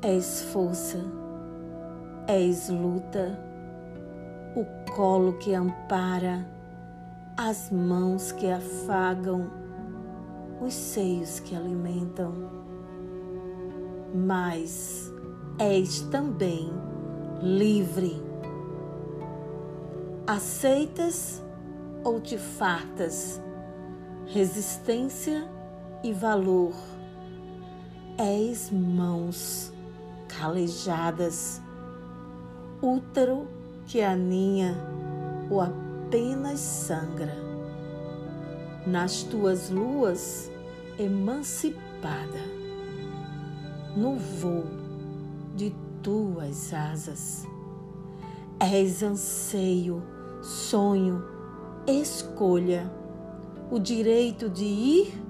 És força, és luta, o colo que ampara, as mãos que afagam, os seios que alimentam. Mas és também livre. Aceitas ou te fartas? Resistência e valor. És mãos calejadas, útero que aninha ou apenas sangra. Nas tuas luas emancipada, no voo de tuas asas. És anseio, sonho, escolha, o direito de ir,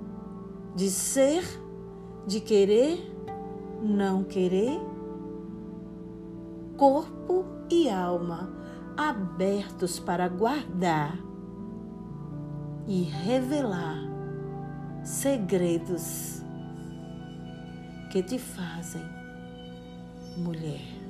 de ser, de querer, não querer, corpo e alma abertos para guardar e revelar segredos que te fazem mulher.